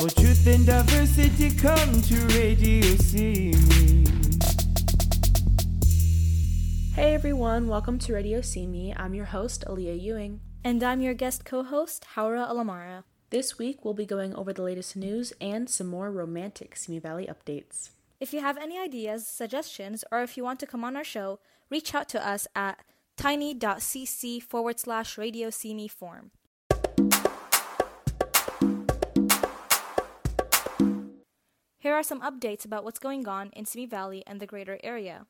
For truth and diversity, come to Radio Simi. Hey everyone, welcome to Radio See Me. I'm your host, Aaliyah Ewing. And I'm your guest co host, Haura Alamara. This week we'll be going over the latest news and some more romantic Simi Valley updates. If you have any ideas, suggestions, or if you want to come on our show, reach out to us at tiny.cc forward slash radio see me form. Here are some updates about what's going on in Simi Valley and the greater area.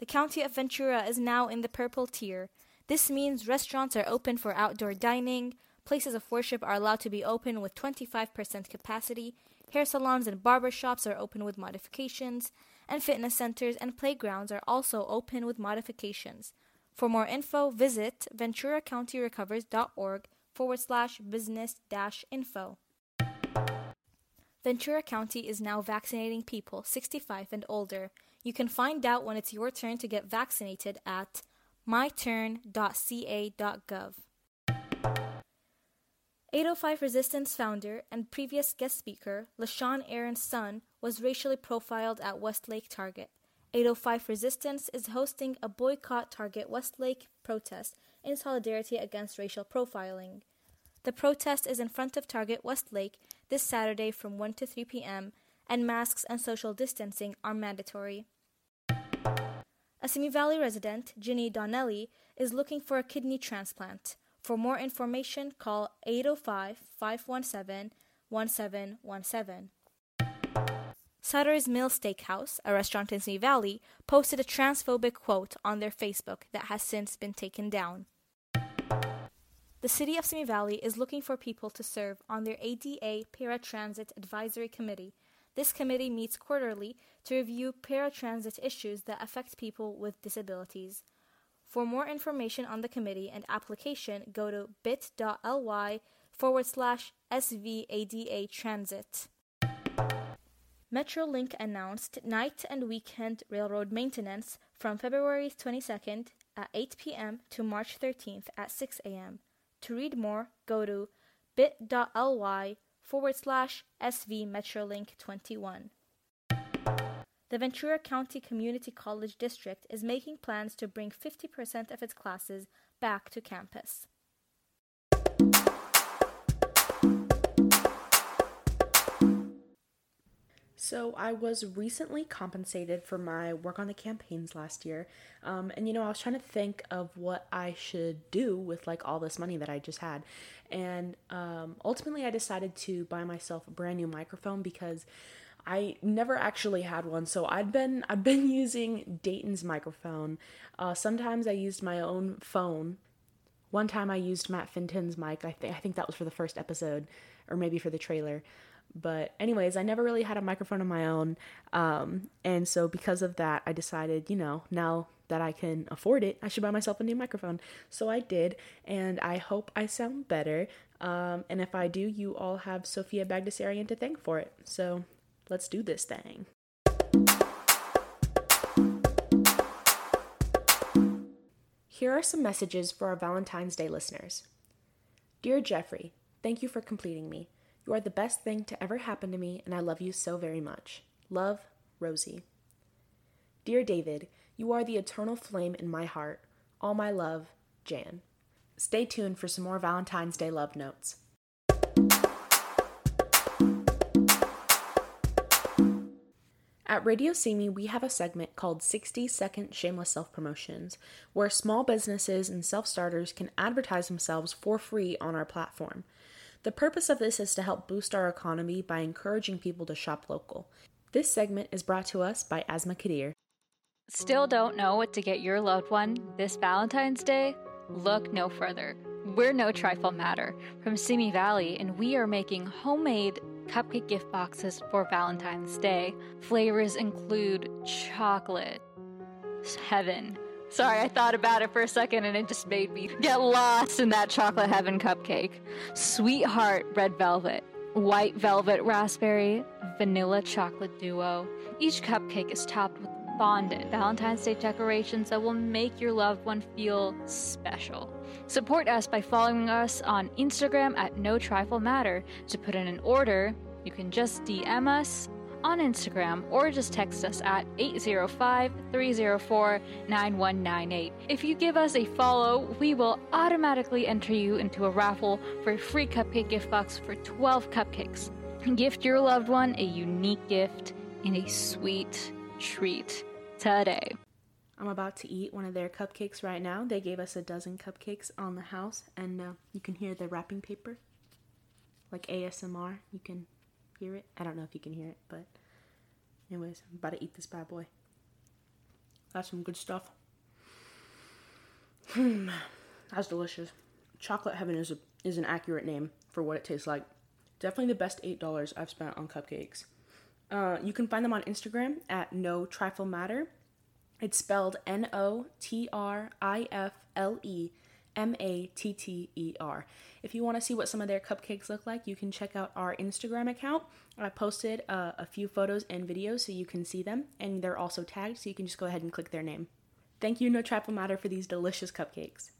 The county of Ventura is now in the purple tier. This means restaurants are open for outdoor dining, places of worship are allowed to be open with 25% capacity, hair salons and barber shops are open with modifications, and fitness centers and playgrounds are also open with modifications. For more info, visit venturacountyrecovers.org forward slash business dash info. Ventura County is now vaccinating people 65 and older. You can find out when it's your turn to get vaccinated at myturn.ca.gov. 805 Resistance founder and previous guest speaker, LaShawn Aaron's son, was racially profiled at Westlake Target. 805 Resistance is hosting a boycott Target Westlake protest in solidarity against racial profiling. The protest is in front of Target Westlake this Saturday from 1 to 3 p.m., and masks and social distancing are mandatory. A Simi Valley resident, Ginny Donnelly, is looking for a kidney transplant. For more information, call 805 517 1717. Sutter's Mill Steakhouse, a restaurant in Simi Valley, posted a transphobic quote on their Facebook that has since been taken down. The City of Simi Valley is looking for people to serve on their ADA Paratransit Advisory Committee. This committee meets quarterly to review paratransit issues that affect people with disabilities. For more information on the committee and application, go to bit.ly forward slash SVADA Transit. Metrolink announced night and weekend railroad maintenance from February 22nd at 8 p.m. to March 13th at 6 a.m. To read more, go to bit.ly forward slash SV Metrolink 21. The Ventura County Community College District is making plans to bring 50% of its classes back to campus. So, I was recently compensated for my work on the campaigns last year. Um, and, you know, I was trying to think of what I should do with like all this money that I just had. And um, ultimately, I decided to buy myself a brand new microphone because I never actually had one, so I'd been I'd been using Dayton's microphone. Uh, sometimes I used my own phone. One time I used Matt Fenton's mic. I think I think that was for the first episode, or maybe for the trailer. But anyways, I never really had a microphone of my own, um, and so because of that, I decided, you know, now that I can afford it, I should buy myself a new microphone. So I did, and I hope I sound better. Um, and if I do, you all have Sophia Bagdasarian to thank for it. So Let's do this thing. Here are some messages for our Valentine's Day listeners. Dear Jeffrey, thank you for completing me. You are the best thing to ever happen to me, and I love you so very much. Love, Rosie. Dear David, you are the eternal flame in my heart. All my love, Jan. Stay tuned for some more Valentine's Day love notes. At Radio Simi, we have a segment called 60 Second Shameless Self Promotions, where small businesses and self starters can advertise themselves for free on our platform. The purpose of this is to help boost our economy by encouraging people to shop local. This segment is brought to us by Asma Kadir. Still don't know what to get your loved one this Valentine's Day? Look no further. We're No Trifle Matter from Simi Valley, and we are making homemade cupcake gift boxes for Valentine's Day. Flavors include chocolate, heaven. Sorry, I thought about it for a second and it just made me get lost in that chocolate heaven cupcake. Sweetheart red velvet, white velvet raspberry, vanilla chocolate duo. Each cupcake is topped with fondant Valentine's Day decorations that will make your loved one feel special. Support us by following us on Instagram at No Trifle Matter. To put in an order, you can just DM us on Instagram or just text us at 805 304 9198. If you give us a follow, we will automatically enter you into a raffle for a free cupcake gift box for 12 cupcakes. Gift your loved one a unique gift and a sweet treat today. I'm about to eat one of their cupcakes right now. They gave us a dozen cupcakes on the house, and uh, you can hear the wrapping paper. Like ASMR, you can hear it. I don't know if you can hear it, but anyways, I'm about to eat this bad boy. That's some good stuff. Hmm, that's delicious. Chocolate Heaven is a, is an accurate name for what it tastes like. Definitely the best eight dollars I've spent on cupcakes. Uh, you can find them on Instagram at No Trifle Matter. It's spelled N O T R I F L E M A T T E R. If you want to see what some of their cupcakes look like, you can check out our Instagram account. I posted uh, a few photos and videos so you can see them, and they're also tagged, so you can just go ahead and click their name. Thank you, No Trifle Matter, for these delicious cupcakes.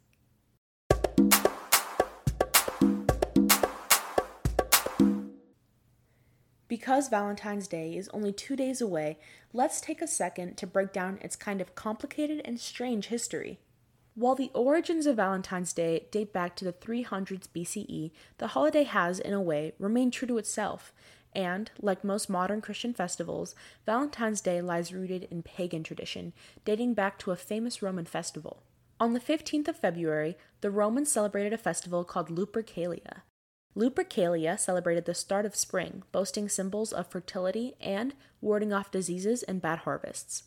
Because Valentine's Day is only two days away, let's take a second to break down its kind of complicated and strange history. While the origins of Valentine's Day date back to the 300s BCE, the holiday has, in a way, remained true to itself, and, like most modern Christian festivals, Valentine's Day lies rooted in pagan tradition, dating back to a famous Roman festival. On the 15th of February, the Romans celebrated a festival called Lupercalia. Lupercalia celebrated the start of spring, boasting symbols of fertility and warding off diseases and bad harvests.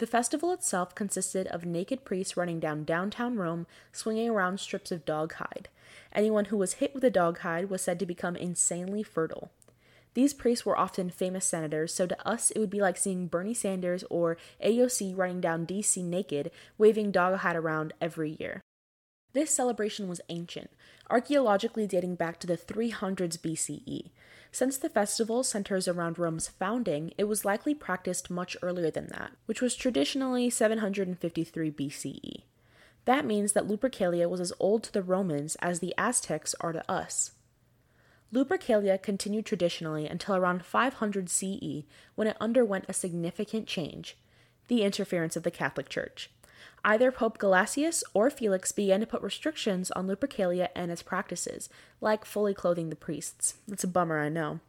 The festival itself consisted of naked priests running down downtown Rome, swinging around strips of dog hide. Anyone who was hit with a dog hide was said to become insanely fertile. These priests were often famous senators, so to us it would be like seeing Bernie Sanders or AOC running down DC naked, waving dog hide around every year. This celebration was ancient, archaeologically dating back to the 300s BCE. Since the festival centers around Rome's founding, it was likely practiced much earlier than that, which was traditionally 753 BCE. That means that Lupercalia was as old to the Romans as the Aztecs are to us. Lupercalia continued traditionally until around 500 CE when it underwent a significant change the interference of the Catholic Church. Either Pope Gelasius or Felix began to put restrictions on Lupercalia and its practices, like fully clothing the priests. It's a bummer, I know.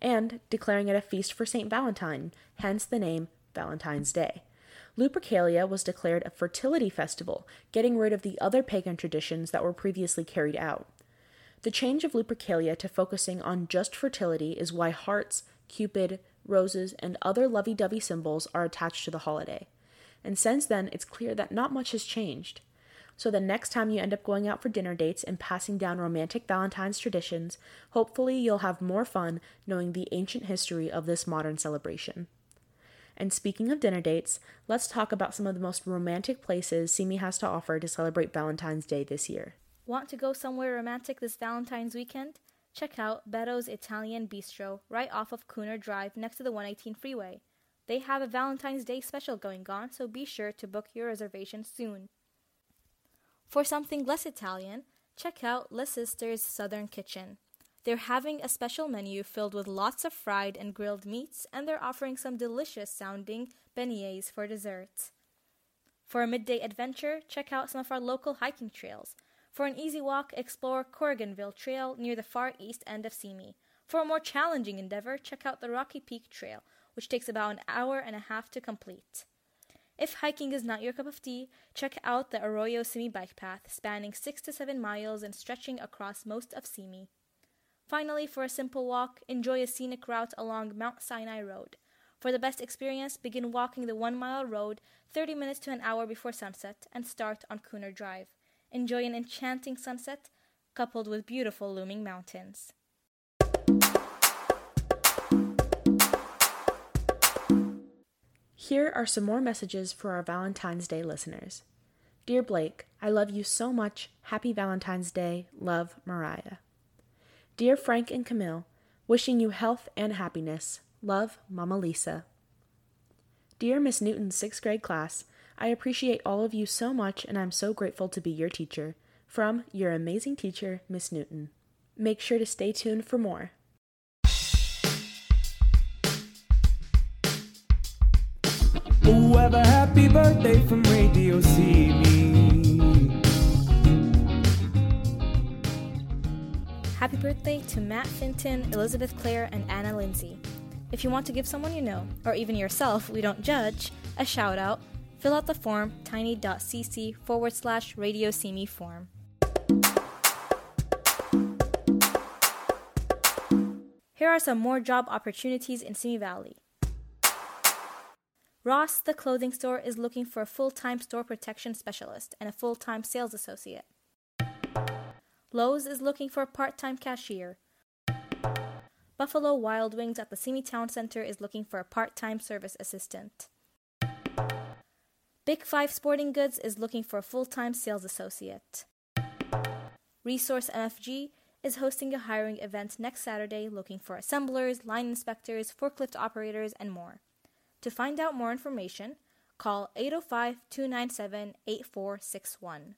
And declaring it a feast for St. Valentine, hence the name Valentine's Day. Lupercalia was declared a fertility festival, getting rid of the other pagan traditions that were previously carried out. The change of Lupercalia to focusing on just fertility is why hearts, Cupid, roses, and other lovey dovey symbols are attached to the holiday and since then it's clear that not much has changed. So the next time you end up going out for dinner dates and passing down romantic Valentine's traditions, hopefully you'll have more fun knowing the ancient history of this modern celebration. And speaking of dinner dates, let's talk about some of the most romantic places Simi has to offer to celebrate Valentine's Day this year. Want to go somewhere romantic this Valentine's weekend? Check out Betto's Italian Bistro right off of Kuehner Drive next to the 118 freeway. They have a Valentine's Day special going on, so be sure to book your reservation soon. For something less Italian, check out Les Sisters Southern Kitchen. They're having a special menu filled with lots of fried and grilled meats, and they're offering some delicious sounding beignets for dessert. For a midday adventure, check out some of our local hiking trails. For an easy walk, explore Corriganville Trail near the far east end of Simi. For a more challenging endeavor, check out the Rocky Peak Trail, which takes about an hour and a half to complete. If hiking is not your cup of tea, check out the Arroyo Simi bike path, spanning 6 to 7 miles and stretching across most of Simi. Finally, for a simple walk, enjoy a scenic route along Mount Sinai Road. For the best experience, begin walking the 1 mile road 30 minutes to an hour before sunset and start on Kuehner Drive. Enjoy an enchanting sunset coupled with beautiful looming mountains. Here are some more messages for our Valentine's Day listeners. Dear Blake, I love you so much. Happy Valentine's Day. Love, Mariah. Dear Frank and Camille, wishing you health and happiness. Love, Mama Lisa. Dear Miss Newton's sixth grade class, I appreciate all of you so much and I'm so grateful to be your teacher. From your amazing teacher, Miss Newton. Make sure to stay tuned for more. Happy birthday from Radio CB. Happy birthday to Matt Finton, Elizabeth Clare, and Anna Lindsay. If you want to give someone you know, or even yourself, we don't judge, a shout out, fill out the form tiny.cc forward slash radio see form. Here are some more job opportunities in Simi Valley. Ross, the clothing store, is looking for a full time store protection specialist and a full time sales associate. Lowe's is looking for a part time cashier. Buffalo Wild Wings at the Simi Town Center is looking for a part time service assistant. Big Five Sporting Goods is looking for a full time sales associate. Resource MFG is hosting a hiring event next Saturday looking for assemblers, line inspectors, forklift operators, and more. To find out more information, call 805 297 8461.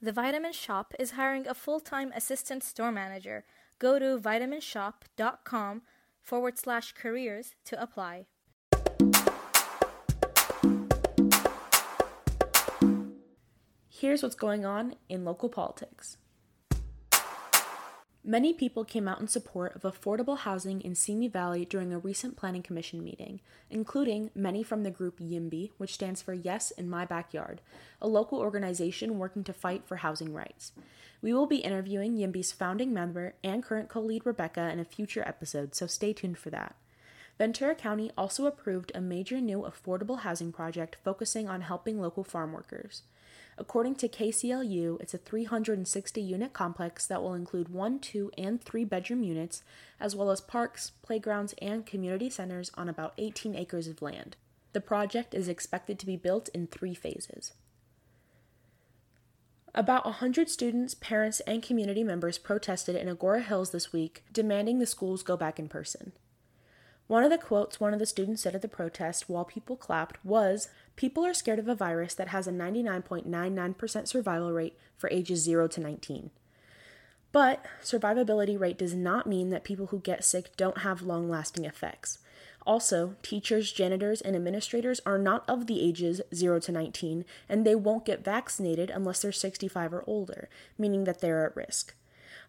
The Vitamin Shoppe is hiring a full time assistant store manager. Go to vitaminshoppe.com forward slash careers to apply. Here's what's going on in local politics. Many people came out in support of affordable housing in Simi Valley during a recent Planning Commission meeting, including many from the group YIMBY, which stands for Yes in My Backyard, a local organization working to fight for housing rights. We will be interviewing YIMBY's founding member and current co lead Rebecca in a future episode, so stay tuned for that. Ventura County also approved a major new affordable housing project focusing on helping local farm workers. According to KCLU, it's a 360 unit complex that will include one, two, and three bedroom units, as well as parks, playgrounds, and community centers on about 18 acres of land. The project is expected to be built in three phases. About 100 students, parents, and community members protested in Agoura Hills this week, demanding the schools go back in person. One of the quotes one of the students said at the protest while people clapped was People are scared of a virus that has a 99.99% survival rate for ages 0 to 19. But survivability rate does not mean that people who get sick don't have long lasting effects. Also, teachers, janitors, and administrators are not of the ages 0 to 19, and they won't get vaccinated unless they're 65 or older, meaning that they're at risk.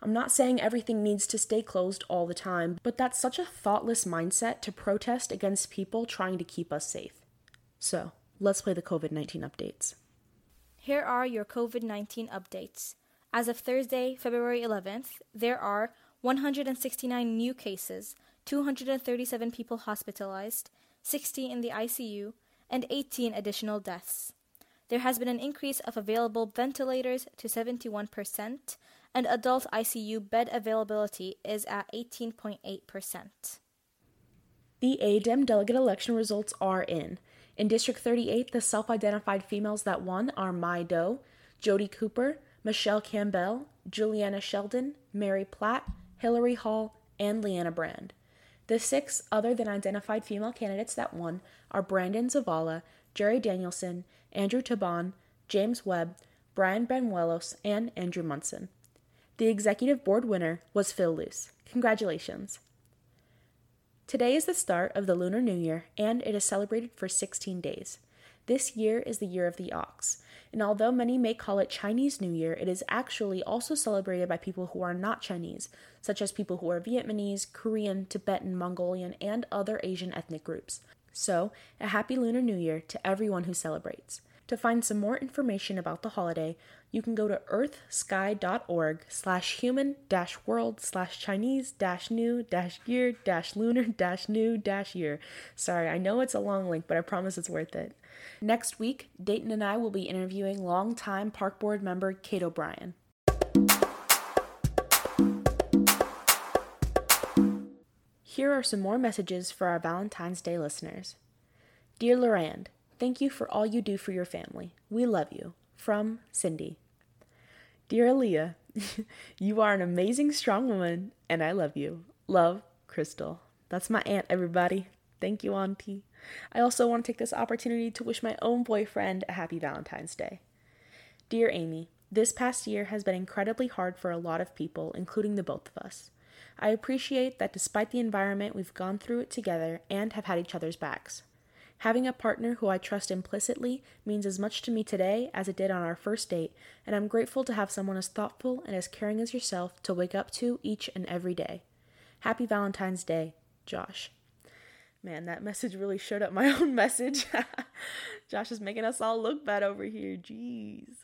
I'm not saying everything needs to stay closed all the time, but that's such a thoughtless mindset to protest against people trying to keep us safe. So, let's play the COVID 19 updates. Here are your COVID 19 updates. As of Thursday, February 11th, there are 169 new cases, 237 people hospitalized, 60 in the ICU, and 18 additional deaths. There has been an increase of available ventilators to 71%, and adult ICU bed availability is at 18.8%. The ADEM delegate election results are in. In District 38, the self identified females that won are Mai Doe, Jody Cooper, Michelle Campbell, Juliana Sheldon, Mary Platt, Hillary Hall, and Leanna Brand. The six other than identified female candidates that won are Brandon Zavala, Jerry Danielson, Andrew Taban, James Webb, Brian Benuelos, and Andrew Munson. The executive board winner was Phil Luce. Congratulations. Today is the start of the Lunar New Year, and it is celebrated for 16 days. This year is the year of the ox, and although many may call it Chinese New Year, it is actually also celebrated by people who are not Chinese, such as people who are Vietnamese, Korean, Tibetan, Mongolian, and other Asian ethnic groups. So, a happy Lunar New Year to everyone who celebrates. To find some more information about the holiday, you can go to earthsky.org slash human dash world slash Chinese dash new dash year dash lunar dash new dash year. Sorry, I know it's a long link, but I promise it's worth it. Next week, Dayton and I will be interviewing longtime park board member Kate O'Brien. Here are some more messages for our Valentine's Day listeners. Dear Lorand, Thank you for all you do for your family. We love you. From Cindy. Dear Aaliyah, you are an amazing, strong woman, and I love you. Love, Crystal. That's my aunt, everybody. Thank you, Auntie. I also want to take this opportunity to wish my own boyfriend a happy Valentine's Day. Dear Amy, this past year has been incredibly hard for a lot of people, including the both of us. I appreciate that despite the environment, we've gone through it together and have had each other's backs. Having a partner who I trust implicitly means as much to me today as it did on our first date, and I'm grateful to have someone as thoughtful and as caring as yourself to wake up to each and every day. Happy Valentine's Day, Josh. Man, that message really showed up my own message. Josh is making us all look bad over here. Jeez.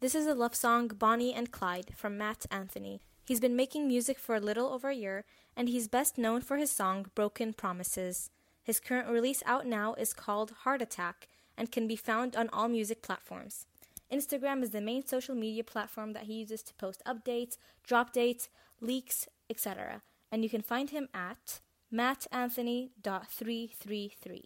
This is a love song, Bonnie and Clyde, from Matt Anthony. He's been making music for a little over a year, and he's best known for his song Broken Promises. His current release out now is called Heart Attack and can be found on all music platforms. Instagram is the main social media platform that he uses to post updates, drop dates, leaks, etc. And you can find him at mattanthony.333.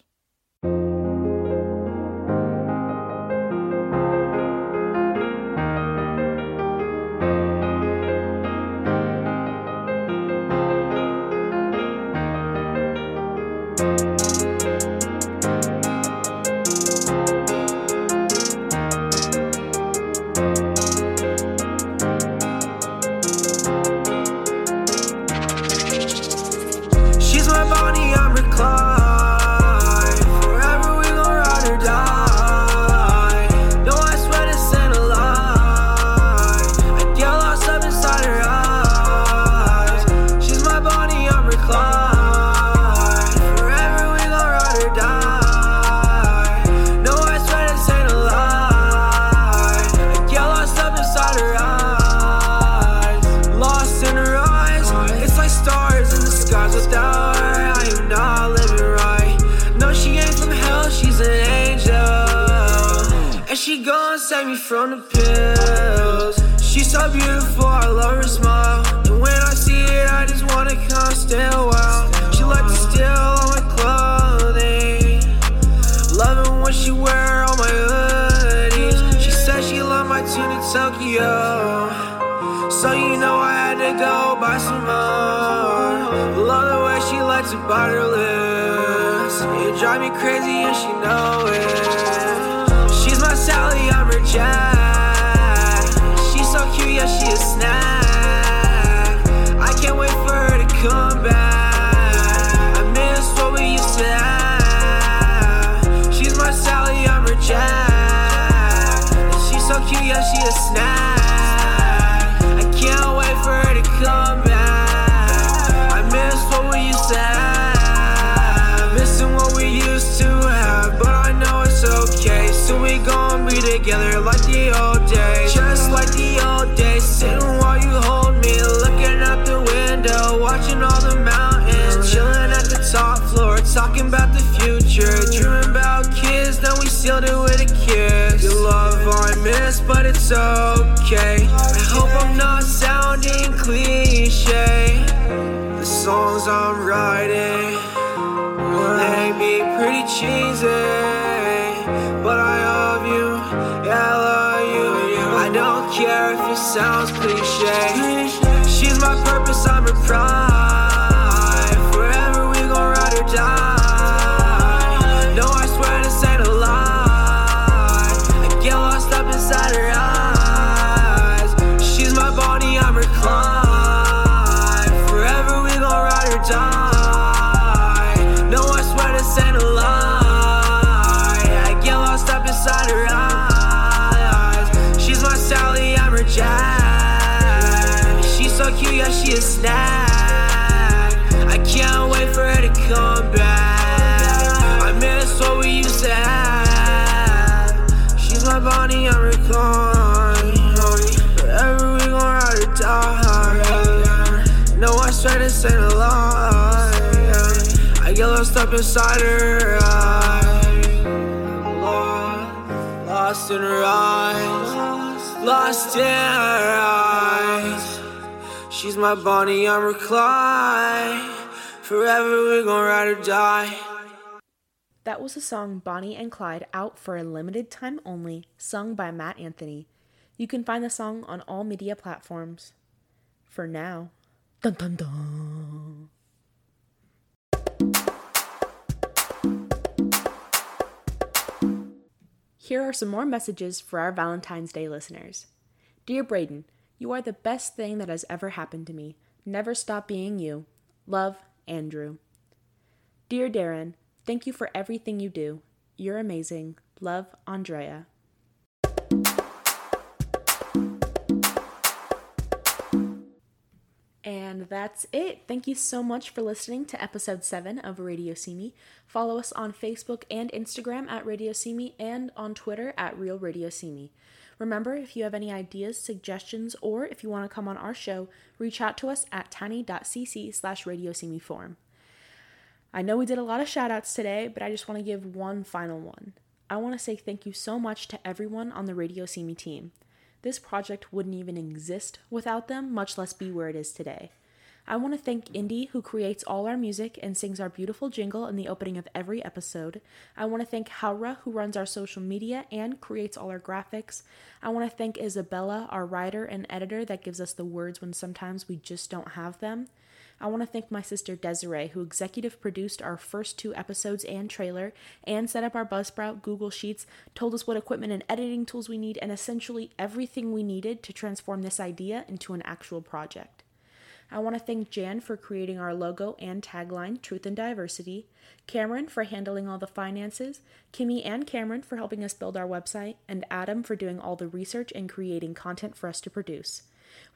from the pills. She's so beautiful, I love her smile. And when I see it, I just wanna come stay a while. She like to steal all my clothing. Loving when she wear all my hoodies. She said she loved my tune in Tokyo. So you know I had to go buy some more. Love the way she likes to bite her lips. It drive me crazy and she know it. Jack. She's so cute, yeah, she a okay. Up inside her eyes. Lost, lost in her eyes. Lost in her eyes. She's my Bonnie, I'm her Clyde. Forever we gon' ride or die. That was the song Bonnie and Clyde out for a limited time only, sung by Matt Anthony. You can find the song on all media platforms. For now. Dun dun dun. Here are some more messages for our Valentine's Day listeners. Dear Braden, you are the best thing that has ever happened to me. Never stop being you. Love, Andrew. Dear Darren, thank you for everything you do. You're amazing. Love, Andrea. And that's it. Thank you so much for listening to episode 7 of Radio Me. Follow us on Facebook and Instagram at Radio Me and on Twitter at Real Radio Me. Remember, if you have any ideas, suggestions, or if you want to come on our show, reach out to us at tiny.cc slash Radio See Me forum. I know we did a lot of shout outs today, but I just want to give one final one. I want to say thank you so much to everyone on the Radio Me team. This project wouldn't even exist without them, much less be where it is today. I want to thank Indy, who creates all our music and sings our beautiful jingle in the opening of every episode. I want to thank Haura, who runs our social media and creates all our graphics. I want to thank Isabella, our writer and editor, that gives us the words when sometimes we just don't have them. I want to thank my sister Desiree, who executive produced our first two episodes and trailer, and set up our Buzzsprout Google Sheets, told us what equipment and editing tools we need, and essentially everything we needed to transform this idea into an actual project. I want to thank Jan for creating our logo and tagline, Truth and Diversity, Cameron for handling all the finances, Kimmy and Cameron for helping us build our website, and Adam for doing all the research and creating content for us to produce.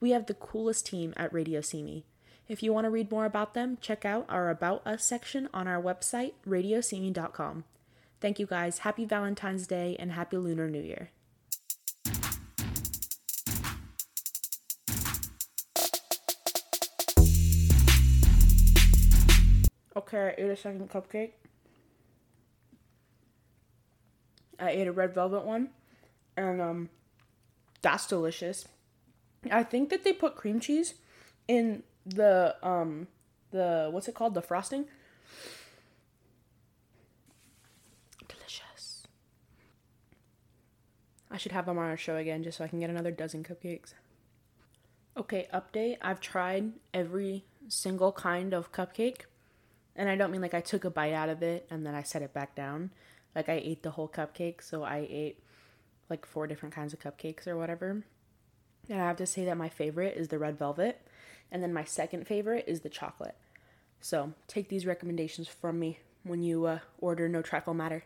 We have the coolest team at Radio Me. If you want to read more about them, check out our About Us section on our website, radioseeme.com. Thank you guys. Happy Valentine's Day and Happy Lunar New Year. I ate a second cupcake. I ate a red velvet one, and um, that's delicious. I think that they put cream cheese in the um the what's it called the frosting. Delicious. I should have them on our show again just so I can get another dozen cupcakes. Okay, update. I've tried every single kind of cupcake. And I don't mean like I took a bite out of it and then I set it back down. Like I ate the whole cupcake, so I ate like four different kinds of cupcakes or whatever. And I have to say that my favorite is the red velvet, and then my second favorite is the chocolate. So take these recommendations from me when you uh, order No Trifle Matter.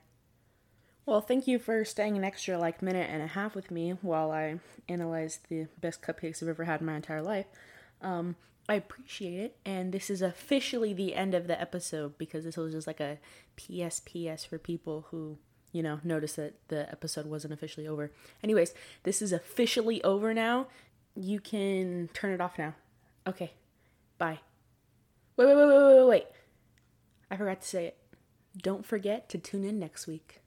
Well, thank you for staying an extra like minute and a half with me while I analyze the best cupcakes I've ever had in my entire life. Um, I appreciate it, and this is officially the end of the episode because this was just like a PSPS for people who, you know, noticed that the episode wasn't officially over. Anyways, this is officially over now. You can turn it off now. Okay, bye. Wait, wait, wait, wait, wait, wait. I forgot to say it. Don't forget to tune in next week.